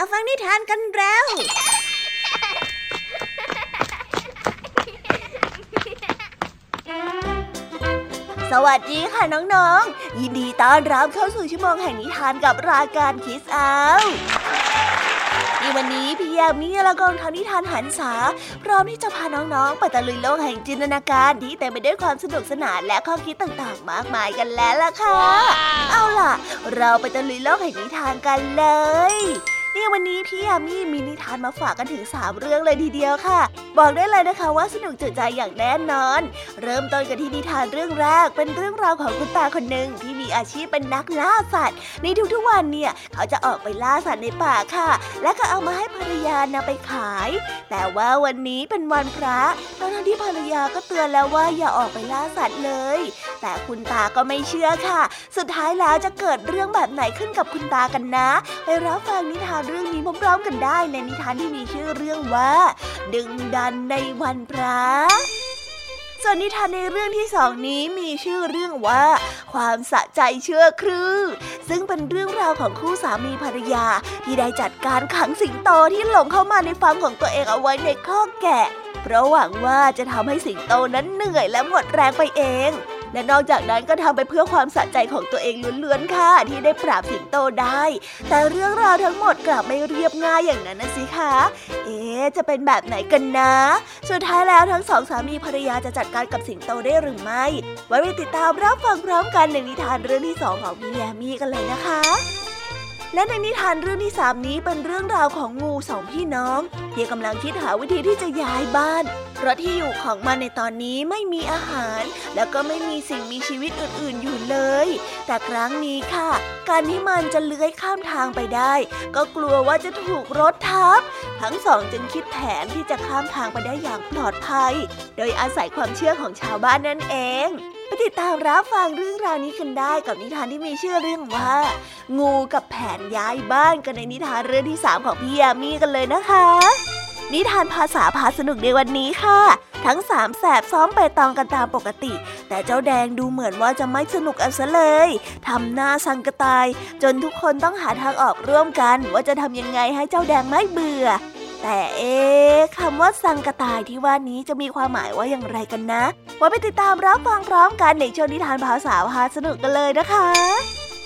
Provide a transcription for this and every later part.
มาฟังนิทานกันแล้ว สวัสดีค่ะน้องๆ ยินดีต้อนรับเข้าสู่ชั่วโมงแห่งนิทานกับรายการคิสเอาในวันนี้พี่ยามีละกองทำนิทานหันษาพร้อมที่จะพาน้องๆ ไปตะลุยโลกแห่งจินตนาการที่เต็มไปด้วยความสนุกสนานและข้อคิดต่างๆ มากมายกันแล้วล่ะค่ะเอาล่ะ เราไปตะลุยโลกแห่งนิทานกันเลย นี่วันนี้พี่ยามีมีนิทานมาฝากกันถึง 3 เรื่องเลยทีเดียวค่ะ บอกได้เลยนะคะว่าสนุกจุใจอย่างแน่นอน เริ่มต้นกันที่นิทานเรื่องแรก เป็นเรื่องราวของคุณตาคนหนึ่งที่มีอาชีพเป็นนักล่าสัตว์ ในทุกๆวันเนี่ยเขาจะออกไปล่าสัตว์ในป่าค่ะ และก็เอามาให้ภรรยานำไปขาย แต่ว่าวันนี้เป็นวันพระทั้งที่ภรรยาก็เตือนแล้วว่าอย่าออกไปล่าสัตว์เลย แต่คุณตาก็ไม่เชื่อค่ะ สุดท้ายแล้วจะเกิดเรื่องแบบไหนขึ้นกับคุณตากันนะ ไปรับฟังนิทานเรื่องนี้พร้อมๆกันได้ในนิทานที่มีชื่อเรื่องว่า ดึงดันในวันพระส่วนนิทานในเรื่องที่สองนี้มีชื่อเรื่องว่า ความสะใจเชื่อครือ ซึ่งเป็นเรื่องราวของคู่สามีภรรยา ที่ได้จัดการขังสิงโตที่หลงเข้ามาในฟาร์มของตัวเองเอาไว้ในข้อแกะ เพราะหวังว่าจะทำให้สิงโตนั้นเหนื่อยและหมดแรงไปเอง และนอกจากนั้นก็ทำไปเพื่อความสะใจของตัวเองล้วนๆค่ะ ที่ได้ปราบสิงโตได้ แต่เรื่องราวทั้งหมดกลับไม่เรียบง่ายอย่างนั้นนะสิคะ เอ๊จะเป็นแบบไหนกันนะ สุดท้ายแล้วทั้งสองสามีภรรยาจะจัดการกับสิงโตได้หรือไม่ ไว้ไปติดตามรับฟังพร้อมกันในนิทานเรื่องที่สองของพี่แยมี่กันเลยนะคะ และในนิทานเรื่องที่สามนี้เป็นเรื่องราวของงูสองพี่น้อง ที่กำลังคิดหาวิธีที่จะย้ายบ้าน เพราะที่อยู่ของมันในตอนนี้ไม่มีอาหาร แล้วก็ไม่มีสิ่งมีชีวิตอื่นๆอยู่เลย แต่ครั้งนี้ค่ะ การที่มันจะเลื้อยข้ามทางไปได้ ก็กลัวว่าจะถูกรถทับ ทั้งสองจึงคิดแผนที่จะข้ามทางไปได้อย่างปลอดภัย โดยอาศัยความเชื่อของชาวบ้านนั่นเอง ไปติดตามรับฟังเรื่องราวนี้กันได้กับนิทานที่มีชื่อเรื่องว่า งูกับแผนย้ายบ้านกันในนิทานเรื่องที่ 3 ของพี่ยามีกันเลยนะคะ นิทานภาษาพาสนุกในวันนี้ค่ะ ทั้งสามแสบซ้อมไปตองกันตามปกติ แต่เจ้าแดงดูเหมือนว่าจะไม่สนุกเอาซะเลยทำหน้าสังกตาย จนทุกคนต้องหาทางออกร่วมกัน ว่าจะทำยังไงให้เจ้าแดงไม่เบื่อ แต่เอ๊คำว่าสังกตายที่ว่านี้จะมีความหมายว่าอย่างไรกันนะไว้ไปติดตามรับฟังพร้อมกันในช่วงนิทานภาษาพาสนุกกันเลยนะคะ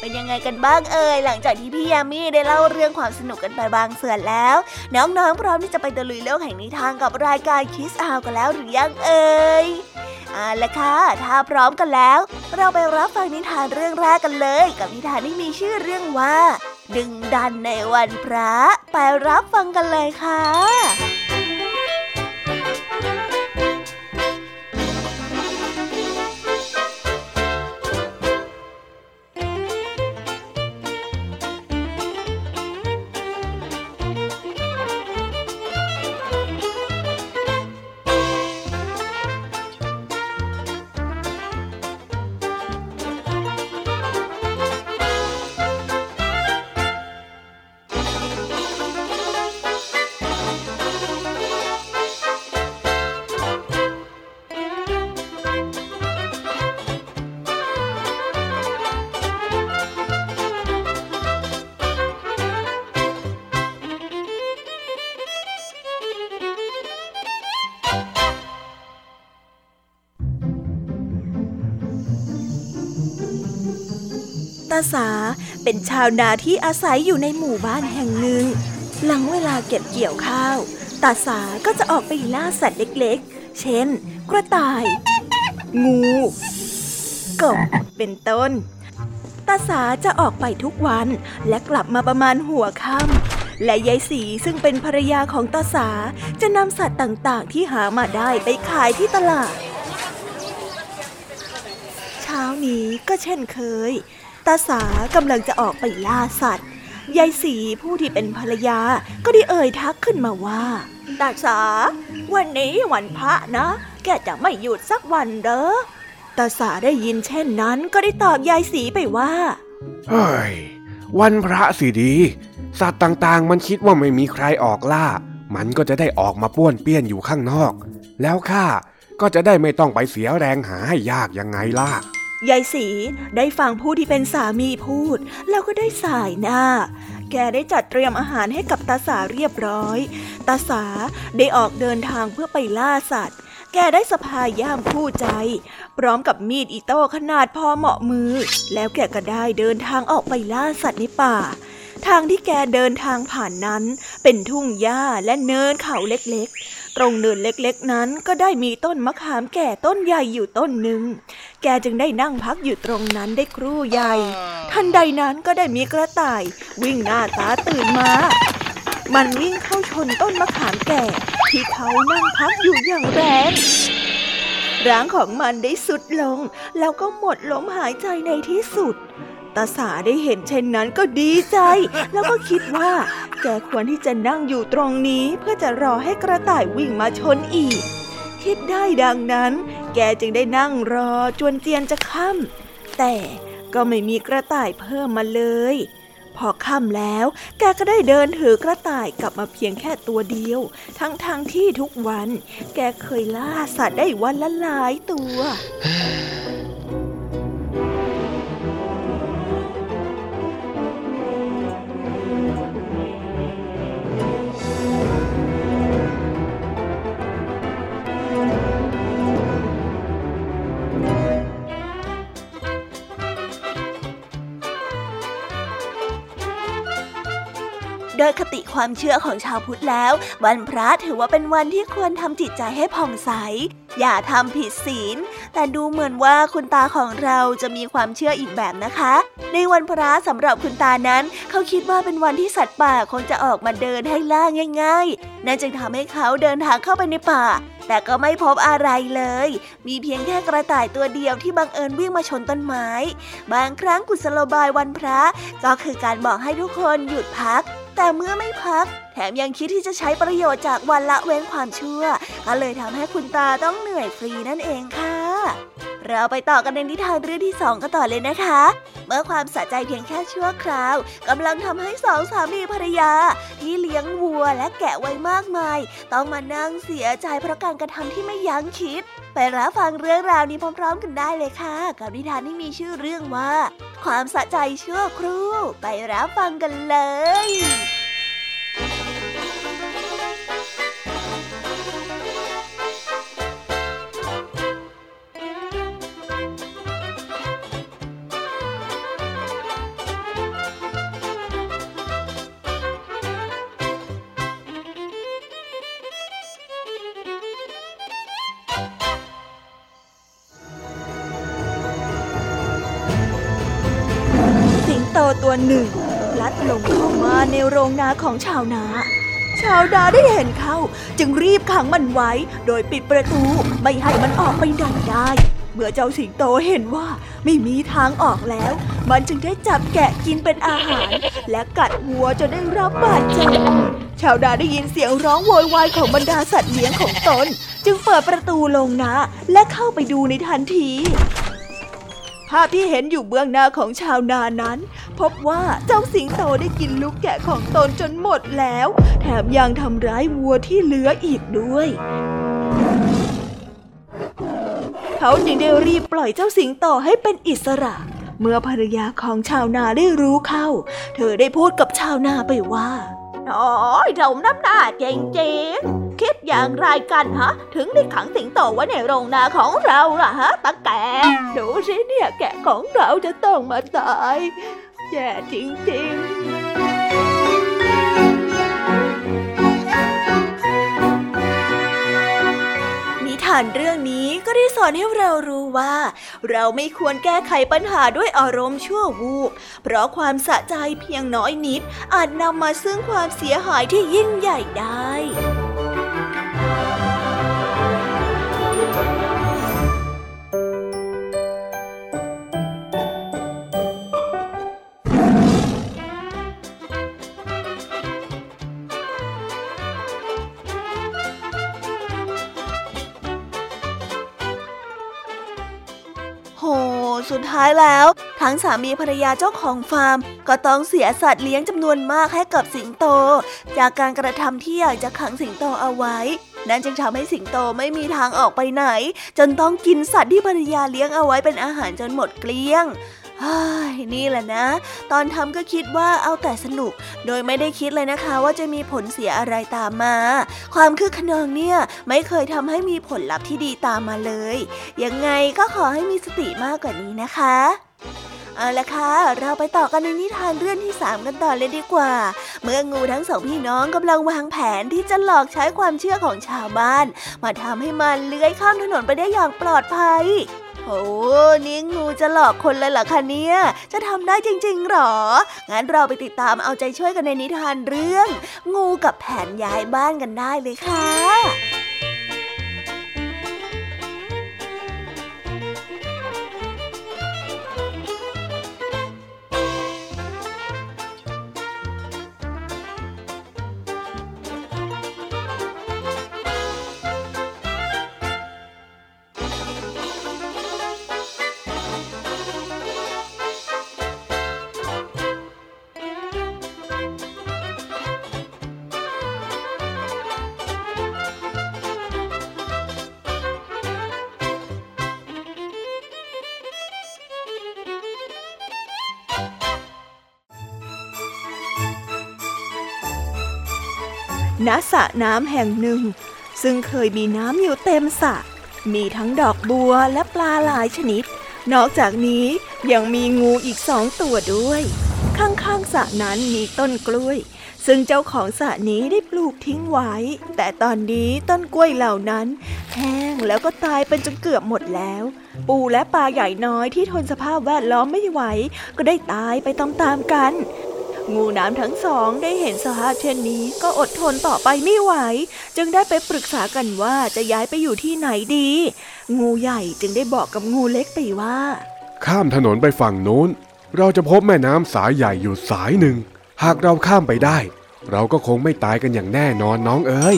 เป็นยังไงกันบ้างเอ่ยหลังจากที่พี่ยามีได้เล่าเรื่องความสนุกกันไปบางส่วนแล้ว น้องๆพร้อมที่จะไปตะลุยโลกแห่งนิทานกับรายการคิสอาวกันแล้วหรือยังเอ่ยเอาละค่ะ ถ้าพร้อมกันแล้ว เราไปรับฟังนิทานเรื่องแรกกันเลย กับนิทานที่มีชื่อเรื่องว่า ดึงดันในวันพระ ไปรับฟังกันเลยค่ะ ตาสา เป็นชาวนาที่อาศัยอยู่ในหมู่บ้านแห่งหนึ่ง หลังเวลาเก็บเกี่ยวข้าว ตาสาก็จะออกไปล่าสัตว์เล็กๆ เช่น กระต่าย งู กบ เป็นต้น ตาสาจะออกไปทุกวันและกลับมาประมาณหัวค่ำและยายสีซึ่งเป็นภรรยาของตาสาจะนำสัตว์ต่างๆ ที่หามาได้ไปขายที่ตลาด เช้านี้ก็เช่นเคย ตาสากำลังจะออกไปล่าสัตว์ ยายสีผู้ที่เป็นภรรยาก็ได้เอ่ยทักขึ้นมาว่า ตาสา วันนี้วันพระนะ แกจะไม่หยุดสักวันเด้อ ตาสาได้ยินเช่นนั้นก็ได้ตอบยายสีไปว่า เฮ้ย วันพระสิดี สัตว์ต่างๆ มันคิดว่าไม่มีใครออกล่า มันก็จะได้ออกมาป้วนเปี้ยนอยู่ข้างนอก แล้วข้าก็จะได้ไม่ต้องไปเสียแรงหาให้ยากยังไงล่ะ ยายสีได้ฟังผู้ที่เป็นสามีพูด แล้วก็ได้สายหน้า แกได้จัดเตรียมอาหารให้กับตาสาเรียบร้อย ตาสาได้ออกเดินทางเพื่อไปล่าสัตว์ แกได้สะพายย่ามคู่ใจ พร้อมกับมีดอิโต้ขนาดพอเหมาะมือ แล้วแกก็ได้เดินทางออกไปล่าสัตว์ในป่าทางที่แกเดินทางผ่านนั้น เป็นทุ่งหญ้าและเนินเขาเล็กๆ ตรงเนินเล็กๆ นั้นก็ได้มีต้นมะขามแก่ต้นใหญ่อยู่ต้นหนึ่ง แกจึงได้นั่งพักอยู่ตรงนั้นได้ครู่ใหญ่ ทันใดนั้นก็ได้มีกระต่าย วิ่งหน้าตาตื่นมา มันวิ่งเข้าชนต้นมะขามแก่ ที่เขานั่งพักอยู่อย่างแรงร่างของมันได้สุดลง แล้วก็หมดลมหายใจในที่สุด ตาสาได้เห็นเช่นนั้นก็ดีใจ แล้วก็คิดว่า แกควรที่จะนั่งอยู่ตรงนี้เพื่อจะรอให้กระต่ายวิ่งมาชนอีก คิดได้ดังนั้น แกจึงได้นั่งรอจนเจียนจะค่ำแต่ก็ไม่มีกระต่ายเพิ่มมาเลย พอค่ำแล้ว แกก็ได้เดินถือกระต่ายกลับมาเพียงแค่ตัวเดียว ทั้งๆทที่ทุกวัน แกเคยล่าสัตว์ได้วันละหลายตัว ดยคติความเชื่อของชาวพุทธแล้ว วันพระถือว่าเป็นวันที่ควรทำจิตใจให้ผ่องใส อย่าทำผิดศีล แต่ดูเหมือนว่าคุณตาของเราจะมีความเชื่ออีกแบบนะคะ ในวันพระสำหรับคุณตานั้น เขาคิดว่าเป็นวันที่สัตว์ป่าคงจะออกมาเดินให้ล่าง่ายๆ นั่นจึงทำให้เขาเดินทางเข้าไปในป่า แต่ก็ไม่พบอะไรเลย มีเพียงแค่กระต่ายตัวเดียวที่บังเอิญวิ่งมาชนต้นไม้ บางครั้งกุศโลบายวันพระ ก็คือการบอกให้ทุกคนหยุดพัก แต่เมื่อไม่พัก แถมยังคิดที่จะใช้ประโยชน์จากวันละเว้นความชั่ว ก็เลยทำให้คุณตาต้องเหนื่อยฟรีนั่นเองค่ะ เราไปต่อกันในนิทานเรื่องที่สองกันต่อเลยนะคะ เมื่อความสะใจเพียงแค่ชั่วคราวกำลังทำให้สองสามีภรรยา ที่เลี้ยงวัวและแกะไว้มากมาย ต้องมานั่งเสียใจเพราะการกระทำที่ไม่ยั้งคิด ไปรับฟังเรื่องราวนี้พร้อม ๆ กันได้เลยค่ะ กับนิทานที่มีชื่อเรื่องว่า ความสะใจชั่วครู่ ไปรับฟังกันเลย ตัวหนึ่งลัดลงเข้ามาในโรงนาของชาวนา ชาวนาได้เห็นเขาจึงรีบขังมันไว้โดยปิดประตูไม่ให้มันออกไปไหนได้ เมื่อเจ้าสิงโตเห็นว่าไม่มีทางออกแล้ว มันจึงได้จับแกะกินเป็นอาหาร และกัดหัวจนได้รับบาดเจ็บชาวนาได้ยินเสียงร้องโวยวายของบรรดาสัตว์เลี้ยงของตน จึงเปิดประตูลงนาและเข้าไปดูในทันที ภาพที่เห็นอยู่เบื้องหน้าของชาวนานั้น พบว่าเจ้าสิงโตได้กินลูกแกะของตนจนหมดแล้ว แถมยังทำร้ายวัวที่เหลืออีกด้วยเขาจึงได้รีบปล่อยเจ้าสิงโตให้เป็นอิสระ เมื่อภรรยาของชาวนาได้รู้เข้า เธอได้พูดกับชาวนาไปว่า น้อยเราน้ำหน้าจริงๆ คิดอย่างไรกันฮะ ถึงได้ขังสิงโตไว้ในโรงนาของเราล่ะฮะตาแกดูสิเนี่ยแกะของเราจะต้องมาตายแย่จริงๆานเรื่องนี้ก็ได้สอนให้เรารู้ว่า เราไม่ควรแก้ไขปัญหาด้วยอารมณ์ชั่ววูบ เพราะความสะใจเพียงน้อยนิด อาจนำมาซึ่งความเสียหายที่ยิ่งใหญ่ได้ ท้ายแล้ว ทั้งสามีภรรยาเจ้าของฟาร์ม ก็ต้องเสียสัตว์เลี้ยงจำนวนมากให้กับสิงโต จากการกระทำที่อยากจะขังสิงโตเอาไว้ นั่นจึงทำให้สิงโตไม่มีทางออกไปไหน จนต้องกินสัตว์ที่ภรรยาเลี้ยงเอาไว้เป็นอาหารจนหมดเกลี้ยง นี่แหละนะ ตอนทำก็คิดว่าเอาแต่สนุก โดยไม่ได้คิดเลยนะคะว่าจะมีผลเสียอะไรตามมา ความคึกขนองเนี่ยไม่เคยทำให้มีผลลัพธ์ที่ดีตามมาเลย ยังไงก็ขอให้มีสติมากกว่านี้นะคะเอาละค่ะ เราไปต่อกันในนิทานเรื่องที่สามกันต่อเลยดีกว่า เมื่องูทั้งสองพี่น้องกำลังวางแผนที่จะหลอกใช้ความเชื่อของชาวบ้าน มาทำให้มันเลื้อยข้ามถนนไปได้อย่างปลอดภัย โอ้นี่งูจะหลอกคนเลยเหรอคะเนี่ย จะทำได้จริงๆหรอ งั้นเราไปติดตามเอาใจช่วยกันในนิทานเรื่อง งูกับแผนย้ายบ้านกันได้เลยค่ะ ณสระน้ำแห่งหนึ่ง ซึ่งเคยมีน้ำอยู่เต็มสระมีทั้งดอกบัวและปลาหลายชนิด นอกจากนี้ยังมีงูอีกสองตัวด้วย ข้างๆสระนั้นมีต้นกล้วย ซึ่งเจ้าของสระนี้ได้ปลูกทิ้งไว้ แต่ตอนนี้ต้นกล้วยเหล่านั้น แห้งแล้วก็ตายเป็นจนเกือบหมดแล้ว ปูและปลาใหญ่น้อยที่ทนสภาพแวดล้อมไม่ไหว ก็ได้ตายไปตามๆกัน งูน้ำทั้งสองได้เห็นสภาพเช่นนี้ก็อดทนต่อไปไม่ไหว จึงได้ไปปรึกษากันว่าจะย้ายไปอยู่ที่ไหนดี งูใหญ่จึงได้บอกกับงูเล็กไปว่า ข้ามถนนไปฝั่งโน้น เราจะพบแม่น้ำสายใหญ่อยู่สายหนึ่ง หากเราข้ามไปได้ เราก็คงไม่ตายกันอย่างแน่นอนน้องเอ๋ย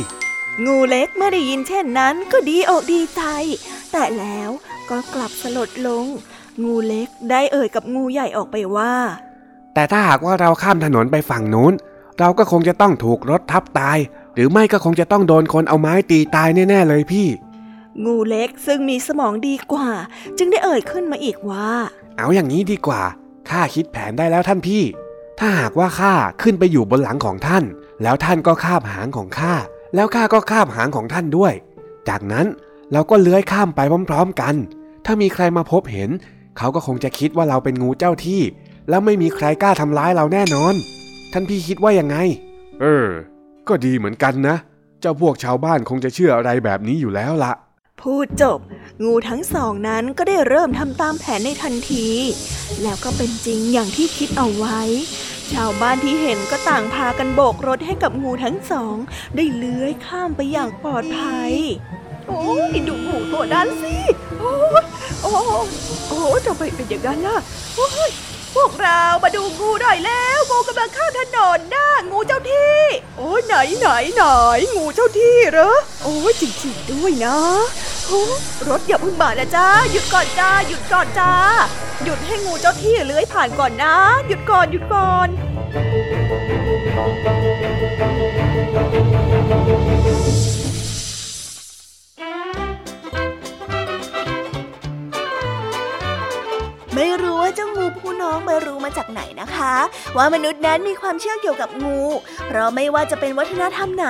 งูเล็กเมื่อได้ยินเช่นนั้นก็ดีอกดีใจ แต่แล้วก็กลับสลดลง งูเล็กได้เอ่ยกับงูใหญ่ออกไปว่า แต่ถ้าหากว่าเราข้ามถนนไปฝั่งนู้น เราก็คงจะต้องถูกรถทับตาย หรือไม่ก็คงจะต้องโดนคนเอาไม้ตีตายแน่ๆเลยพี่ งูเล็กซึ่งมีสมองดีกว่า จึงได้เอ่ยขึ้นมาอีกว่า เอาอย่างนี้ดีกว่าข้าคิดแผนได้แล้วท่านพี่ ถ้าหากว่าข้าขึ้นไปอยู่บนหลังของท่าน แล้วท่านก็คาบหางของข้าแล้วข้าก็คาบหางของท่านด้วย จากนั้นเราก็เลื้อยข้ามไปพร้อม ๆกัน ถ้ามีใครมาพบเห็น เขาก็คงจะคิดว่าเราเป็นงูเจ้าที่ แล้วไม่มีใครกล้าทำร้ายเราแน่นอน ท่านพี่คิดว่ายังไง เออ ก็ดีเหมือนกันนะ เจ้าพวกชาวบ้านคงจะเชื่ออะไรแบบนี้อยู่แล้วละพูดจบ งูทั้งสองนั้นก็ได้เริ่มทำตามแผนในทันที แล้วก็เป็นจริงอย่างที่คิดเอาไว้ ชาวบ้านที่เห็นก็ต่างพากันโบกรถให้กับงูทั้งสอง ได้เลื้อยข้ามไปอย่างปลอดภัย โอ้ยดูงูตัวนั้นสิ โอ้โอ้โอ้ทำไมเป็นอย่างนั้นล่ะ โอ้ย พวกเรามาดูงูหน่อยแล้ว งูกำลังข้ามถนนนะงูเจ้าที่ โอ้ไหนไหนไหนงูเจ้าที่เหรอ โอ้จริงๆด้วยนะโอ้รถอย่าเพิ่งมานะจ้าหยุดก่อนจ้าหยุดก่อนจ้า หยุดให้งูเจ้าที่เลื้อยผ่านก่อนนะ หยุดก่อนหยุดก่อน น้องไปรู้มาจากไหนนะคะ ว่ามนุษย์นั้นมีความเชื่อเกี่ยวกับงู เพราะไม่ว่าจะเป็นวัฒนธรรมไหน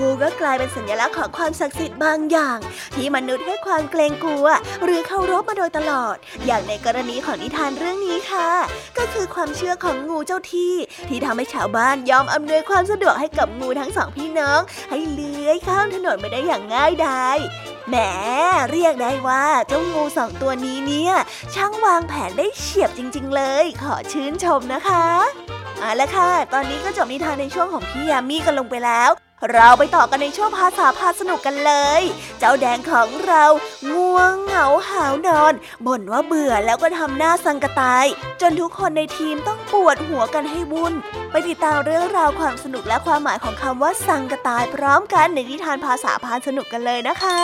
งูก็กลายเป็นสัญลักษณ์ของความศักดิ์สิทธิ์บางอย่าง ที่มนุษย์ให้ความเกรงกลัว หรือเคารพมาโดยตลอด อย่างในกรณีของนิทานเรื่องนี้ค่ะ ก็คือความเชื่อของงูเจ้าที่ ที่ทำให้ชาวบ้านยอมอำนวยความสะดวกให้กับงูทั้งสองพี่น้อง ให้เลื้อยข้ามถนนไปได้อย่างง่ายดาย แหมเรียกได้ว่าเจ้างูสองตัวนี้เนี่ย ช่างวางแผนได้เฉียบจริง ๆ เลย ขอชื่นชมนะคะเอาละค่ะ ตอนนี้ก็จบนิทานในช่วงของพี่ยามีกันลงไปแล้ว เราไปต่อกันในช่วงภาษาพาสนุกกันเลย เจ้าแดงของเราง่วงเหงาหาวนอน บ่นว่าเบื่อแล้วก็ทำหน้าสังกตาย จนทุกคนในทีมต้องปวดหัวกันให้วุ่น ไปติดตามเรื่องราวความสนุกและความหมายของคำว่าสังกตายพร้อมกันในนิทานภาษาพาสนุกกันเลยนะคะ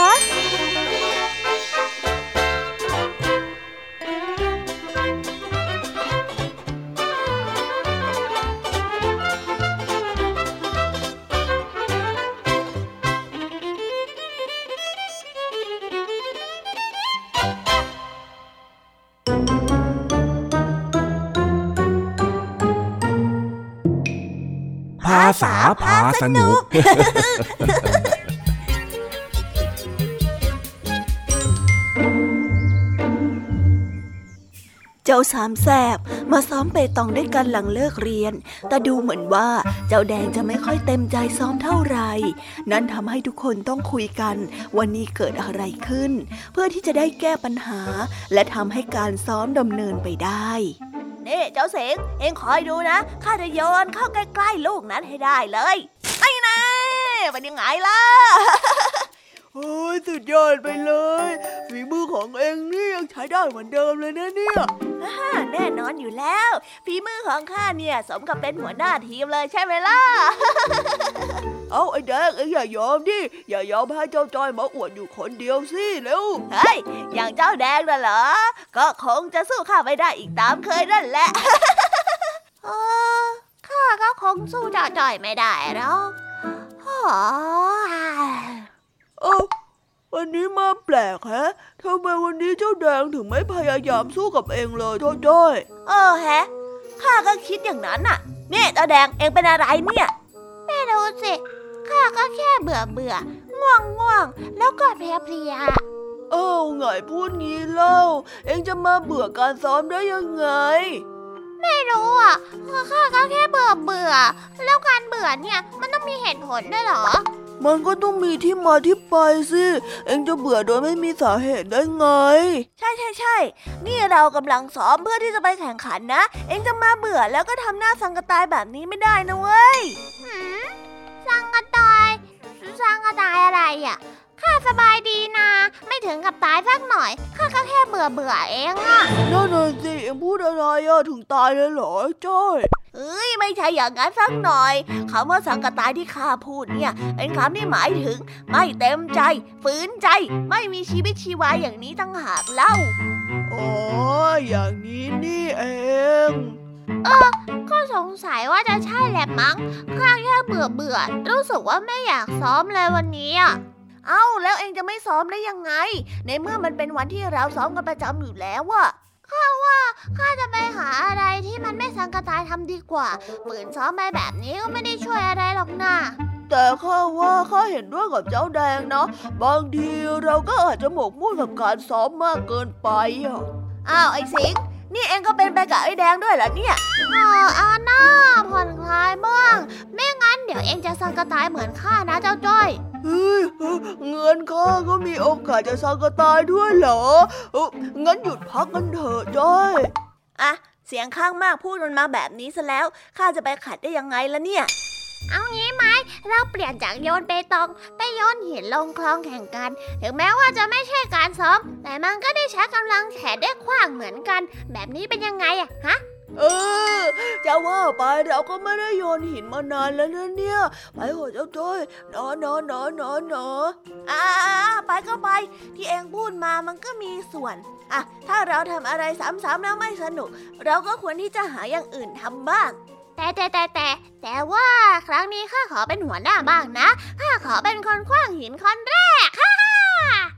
ษาพาสนุก เจ้าสามแสบมาซ้อมเปตองด้วยกันหลังเลิกเรียน แต่ดูเหมือนว่าเจ้าแดงจะไม่ค่อยเต็มใจซ้อมเท่าไหร่ นั่นทำให้ทุกคนต้องคุยกัน วันนี้เกิดอะไรขึ้น เพื่อที่จะได้แก้ปัญหา และทำให้การซ้อมดำเนินไปได้ นี่เจ้าเสงเองคอยดูนะข้าจะโยนเข้าใกล้ๆลูกนั้นให้ได้เลยไอ้นะเป็นยังไงล่ะ โอ้ยสุดยอดไปเลยฝีมือของเองนี่ยังใช้ได้เหมือนเดิมเลยนะเนี่ยอ่าแน่นอนอยู่แล้วฝีมือของข้าเนี่ยสมกับเป็นหัวหน้าทีมเลยใช่ไหมล่ะ เอาไอ้แดงเอ็งอย่ายอมดิ อย่ายอมให้เจ้าจอยมาอวดอยู่คนเดียวสิเร็ว เฮ้ย อย่างเจ้าแดงน่ะเหรอ ก็คงจะสู้ข้าไม่ได้อีกตามเคยนั่นแหละเออข้าก็คงสู้เจ้าจ่อยไม่ได้หรอกโอ้ย เอ้าวันนี้มาแปลกแฮะทำไมวันนี้เจ้าแดงถึงไม่พยายามสู้กับเองเลยเจ้าจ้อยเออแฮะข้าก็คิดอย่างนั้นน่ะเนี่ยเจ้าแดงเองเป็นอะไรเนี่ยไม่รู้สิข้าก็แค่เบื่อเบื่อง่วงง่วงแล้วก็เพลียเพลียเอ้าไงพูดงี้เล่า เองจะมาเบื่อการซ้อมได้ยังไง ไม่รู้อะข้าก็แค่เบื่อเบื่อ แล้วการเบื่อเนี่ยมันต้องมีเหตุผลด้วยเหรอ มันก็ต้องมีที่มาที่ไปสิ เองจะเบื่อโดยไม่มีสาเหตุได้ไง ใช่ใช่ใช่นี่เรากำลังซ้อมเพื่อที่จะไปแข่งขันนะ เองจะมาเบื่อแล้วก็ทำหน้าสังกะตายแบบนี้ไม่ได้นะเว้ยสังกะตายสังกะตายอะไรอะ ข้าสบายดีนะ ไม่ถึงกับตายสักหน่อย ข้าก็แค่เบื่อเบื่อเองอะนั่นน่ะสิเองพูดอะไรอะถึงตายเลยเหรอจ้อยเอ้ยไม่ใช่อย่างนั้นสักหน่อยคำว่าสังกะตายที่ข้าพูดเนี่ย เป็นคำที่หมายถึง ไม่เต็มใจ ฝืนใจ ไม่มีชีวิตชีวาอย่างนี้ตั้งหากเล่าอ๋ออย่างนี้นี่เองก็สงสัยว่าจะใช่แหละมั้งข้าแค่เบื่อเบื่อรู้สึกว่าไม่อยากซ้อมเลยวันนี้อะ เอ้าแล้วเองจะไม่ซ้อมได้ยังไง ในเมื่อมันเป็นวันที่เราซ้อมกันประจำอยู่แล้วอะข้าว่าข้าจะไปหาอะไรที่มันไม่สังกะตายทำดีกว่าฝืนซ้อมไปแบบนี้ก็ไม่ได้ช่วยอะไรหรอกนะแต่ข้าว่าข้าเห็นด้วยกับเจ้าแดงนะบางทีเราก็อาจจะหมกมุ่นกับการซ้อมมากเกินไปอะอ้าวไอ้สิงห์นี่เองก็เป็นไปกับไอ้แดงด้วยเหรอเนี่ยอ๋ออาน่าผ่อนคลายบ้าง ไม่งั้นเดี๋ยวเองจะสังกะตายเหมือนข้านะเจ้าจ้อย เฮ้ยเงินข้าก็มีโอกาสจะสังกตายด้วยเหรอเอ้องั้นหยุดพักกันเถอะจ้อยอะเสียงข้างมากพูดมันมาแบบนี้ซะแล้ว ข้าจะไปขัดได้ยังไงล่ะเนี่ย เอางี้ไหม เราเปลี่ยนจากโยนเปตองไปโยนหินลงคลองแข่งกัน ถึงแม้ว่าจะไม่ใช่การซ้อม แต่มันก็ได้ใช้กำลังแขนได้ขว้างเหมือนกัน แบบนี้เป็นยังไงอะฮะ เออจะว่าไปเราก็ไม่ได้โยนหินมานานแล้วนะเนี่ย ไปเถอะเจ้าจ้อยนอนนอนนอนนอนนออ่าไปก็ไป ที่เองพูดมามันก็มีส่วนอะถ้าเราทำอะไรซ้ำๆแล้วไม่สนุก เราก็ควรที่จะหาอย่างอื่นทำบ้างแต่แต่แต่แต่แต่ว่าครั้งนี้ข้าขอเป็นหัวหน้าบ้างนะข้าขอเป็นคนคว้างหินคนแรกค่ะ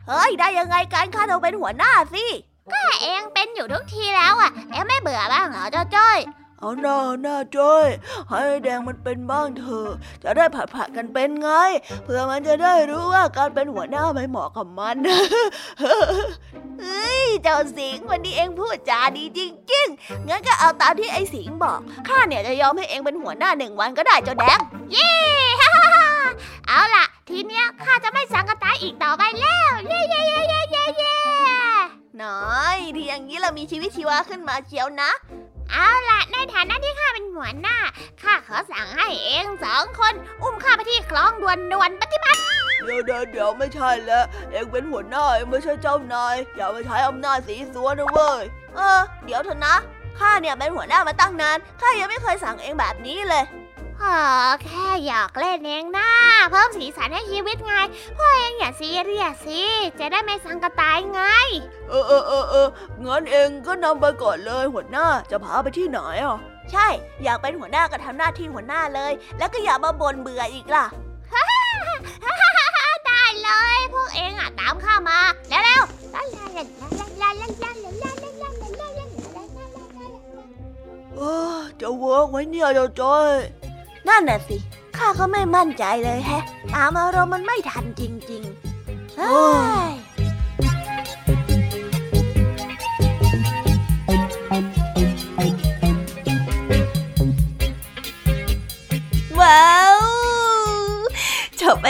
เฮ้ยได้ยังไงกันข้าต้องเป็นหัวหน้าสิ ก็เองเป็นอยู่ทุกทีแล้วอะ เองไม่เบื่อบ้างเหรอเจ้าจ้อยเอาหน้าหน้าจ้อยให้แดงมันเป็นบ้างเถอะจะได้ผัดผัดๆกันเป็นไง เพื่อมันจะได้รู้ว่าการเป็นหัวหน้าไม่เหมาะกับมันเฮ้ยเจ้าสิงห์วันนี้เองพูดจาดีจริงๆงั้นก็เอาตามที่ไอ้สิงห์บอกข้าเนี่ยจะยอมให้เองเป็นหัวหน้าหนึ่งวันก็ได้เจ้าแดงเย้เอาล่ะ ทีเนี้ยข้าจะไม่สังกตายอีกต่อไปแล้ว เย้เย้เย้เย้เย้เย้ น้อยที่อย่างนี้เรามีชีวิตชีวาขึ้นมาเชียวนะ เอาล่ะ ในฐานะที่ข้าเป็นหัวหน้า ข้าขอสั่งให้เองสองคน อุ้มข้าไปที่คลองด่วนด่วนๆปฏิบัติ เดี๋ยวเดี๋ยวเดี๋ยวไม่ใช่แล้วเองเป็นหัวหน้าเองไม่ใช่เจ้านาย อย่ามาใช้อำนาจสีสัวนะเว้ย เออ เดี๋ยวเถอะนะ ข้าเนี่ยเป็นหัวหน้ามาตั้งนาน ข้ายังไม่เคยสั่งเองแบบนี้เลย อแค่หยอกเล่นเองนะเพิ่มสีสันให้ชีวิตไงพ่อเองอย่าซีเรียสสิจะได้ไม่สังกตายไง เออเออเออเอองั้นเองก็นำไปก่อนเลยหัวหน้าจะพาไปที่ไหนอะ ใช่ อยากเป็นหัวหน้าก็ทำหน้าที่หัวหน้าเลย แล้วก็อย่ามาบ่นเบื่ออีกล่ะได้เลยพวกเองอะตามข้ามาเร็วแอ้จะเวิร์กไหมเนี่ยเจ้าจ้อย นั่นน่ะสิ ข้าก็ไม่มั่นใจเลยแฮะ ตามอารมณ์มันไม่ทันจริง ๆ เฮ้ย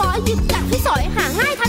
ร้อยหยิดจับที่สอยหาง่ายท